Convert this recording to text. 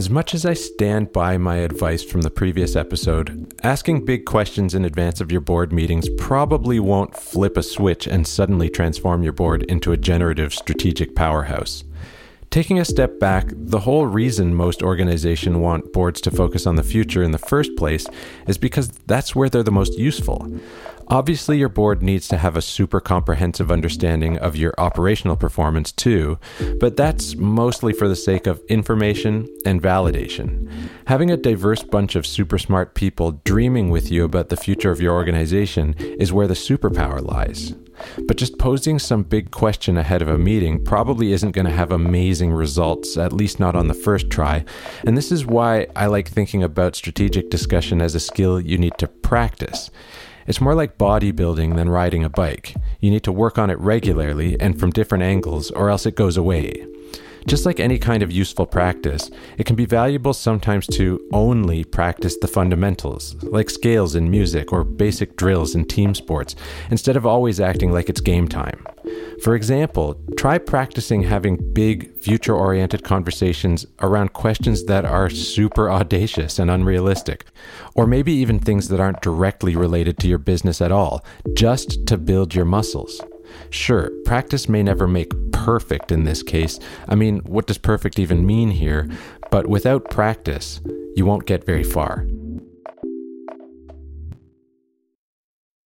As much as I stand by my advice from the previous episode, asking big questions in advance of your board meetings probably won't flip a switch and suddenly transform your board into a generative strategic powerhouse. Taking a step back, the whole reason most organizations want boards to focus on the future in the first place is because that's where they're the most useful. Obviously, your board needs to have a super comprehensive understanding of your operational performance too, but that's mostly for the sake of information and validation. Having a diverse bunch of super smart people dreaming with you about the future of your organization is where the superpower lies. But just posing some big question ahead of a meeting probably isn't going to have amazing results, at least not on the first try. And this is why I like thinking about strategic discussion as a skill you need to practice. It's more like bodybuilding than riding a bike. You need to work on it regularly and from different angles, or else it goes away. Just like any kind of useful practice, it can be valuable sometimes to only practice the fundamentals, like scales in music or basic drills in team sports, instead of always acting like it's game time. For example, try practicing having big, future oriented conversations around questions that are super audacious and unrealistic, or maybe even things that aren't directly related to your business at all, just to build your muscles. Sure, practice may never make perfect in this case. I mean, what does perfect even mean here? But without practice, you won't get very far.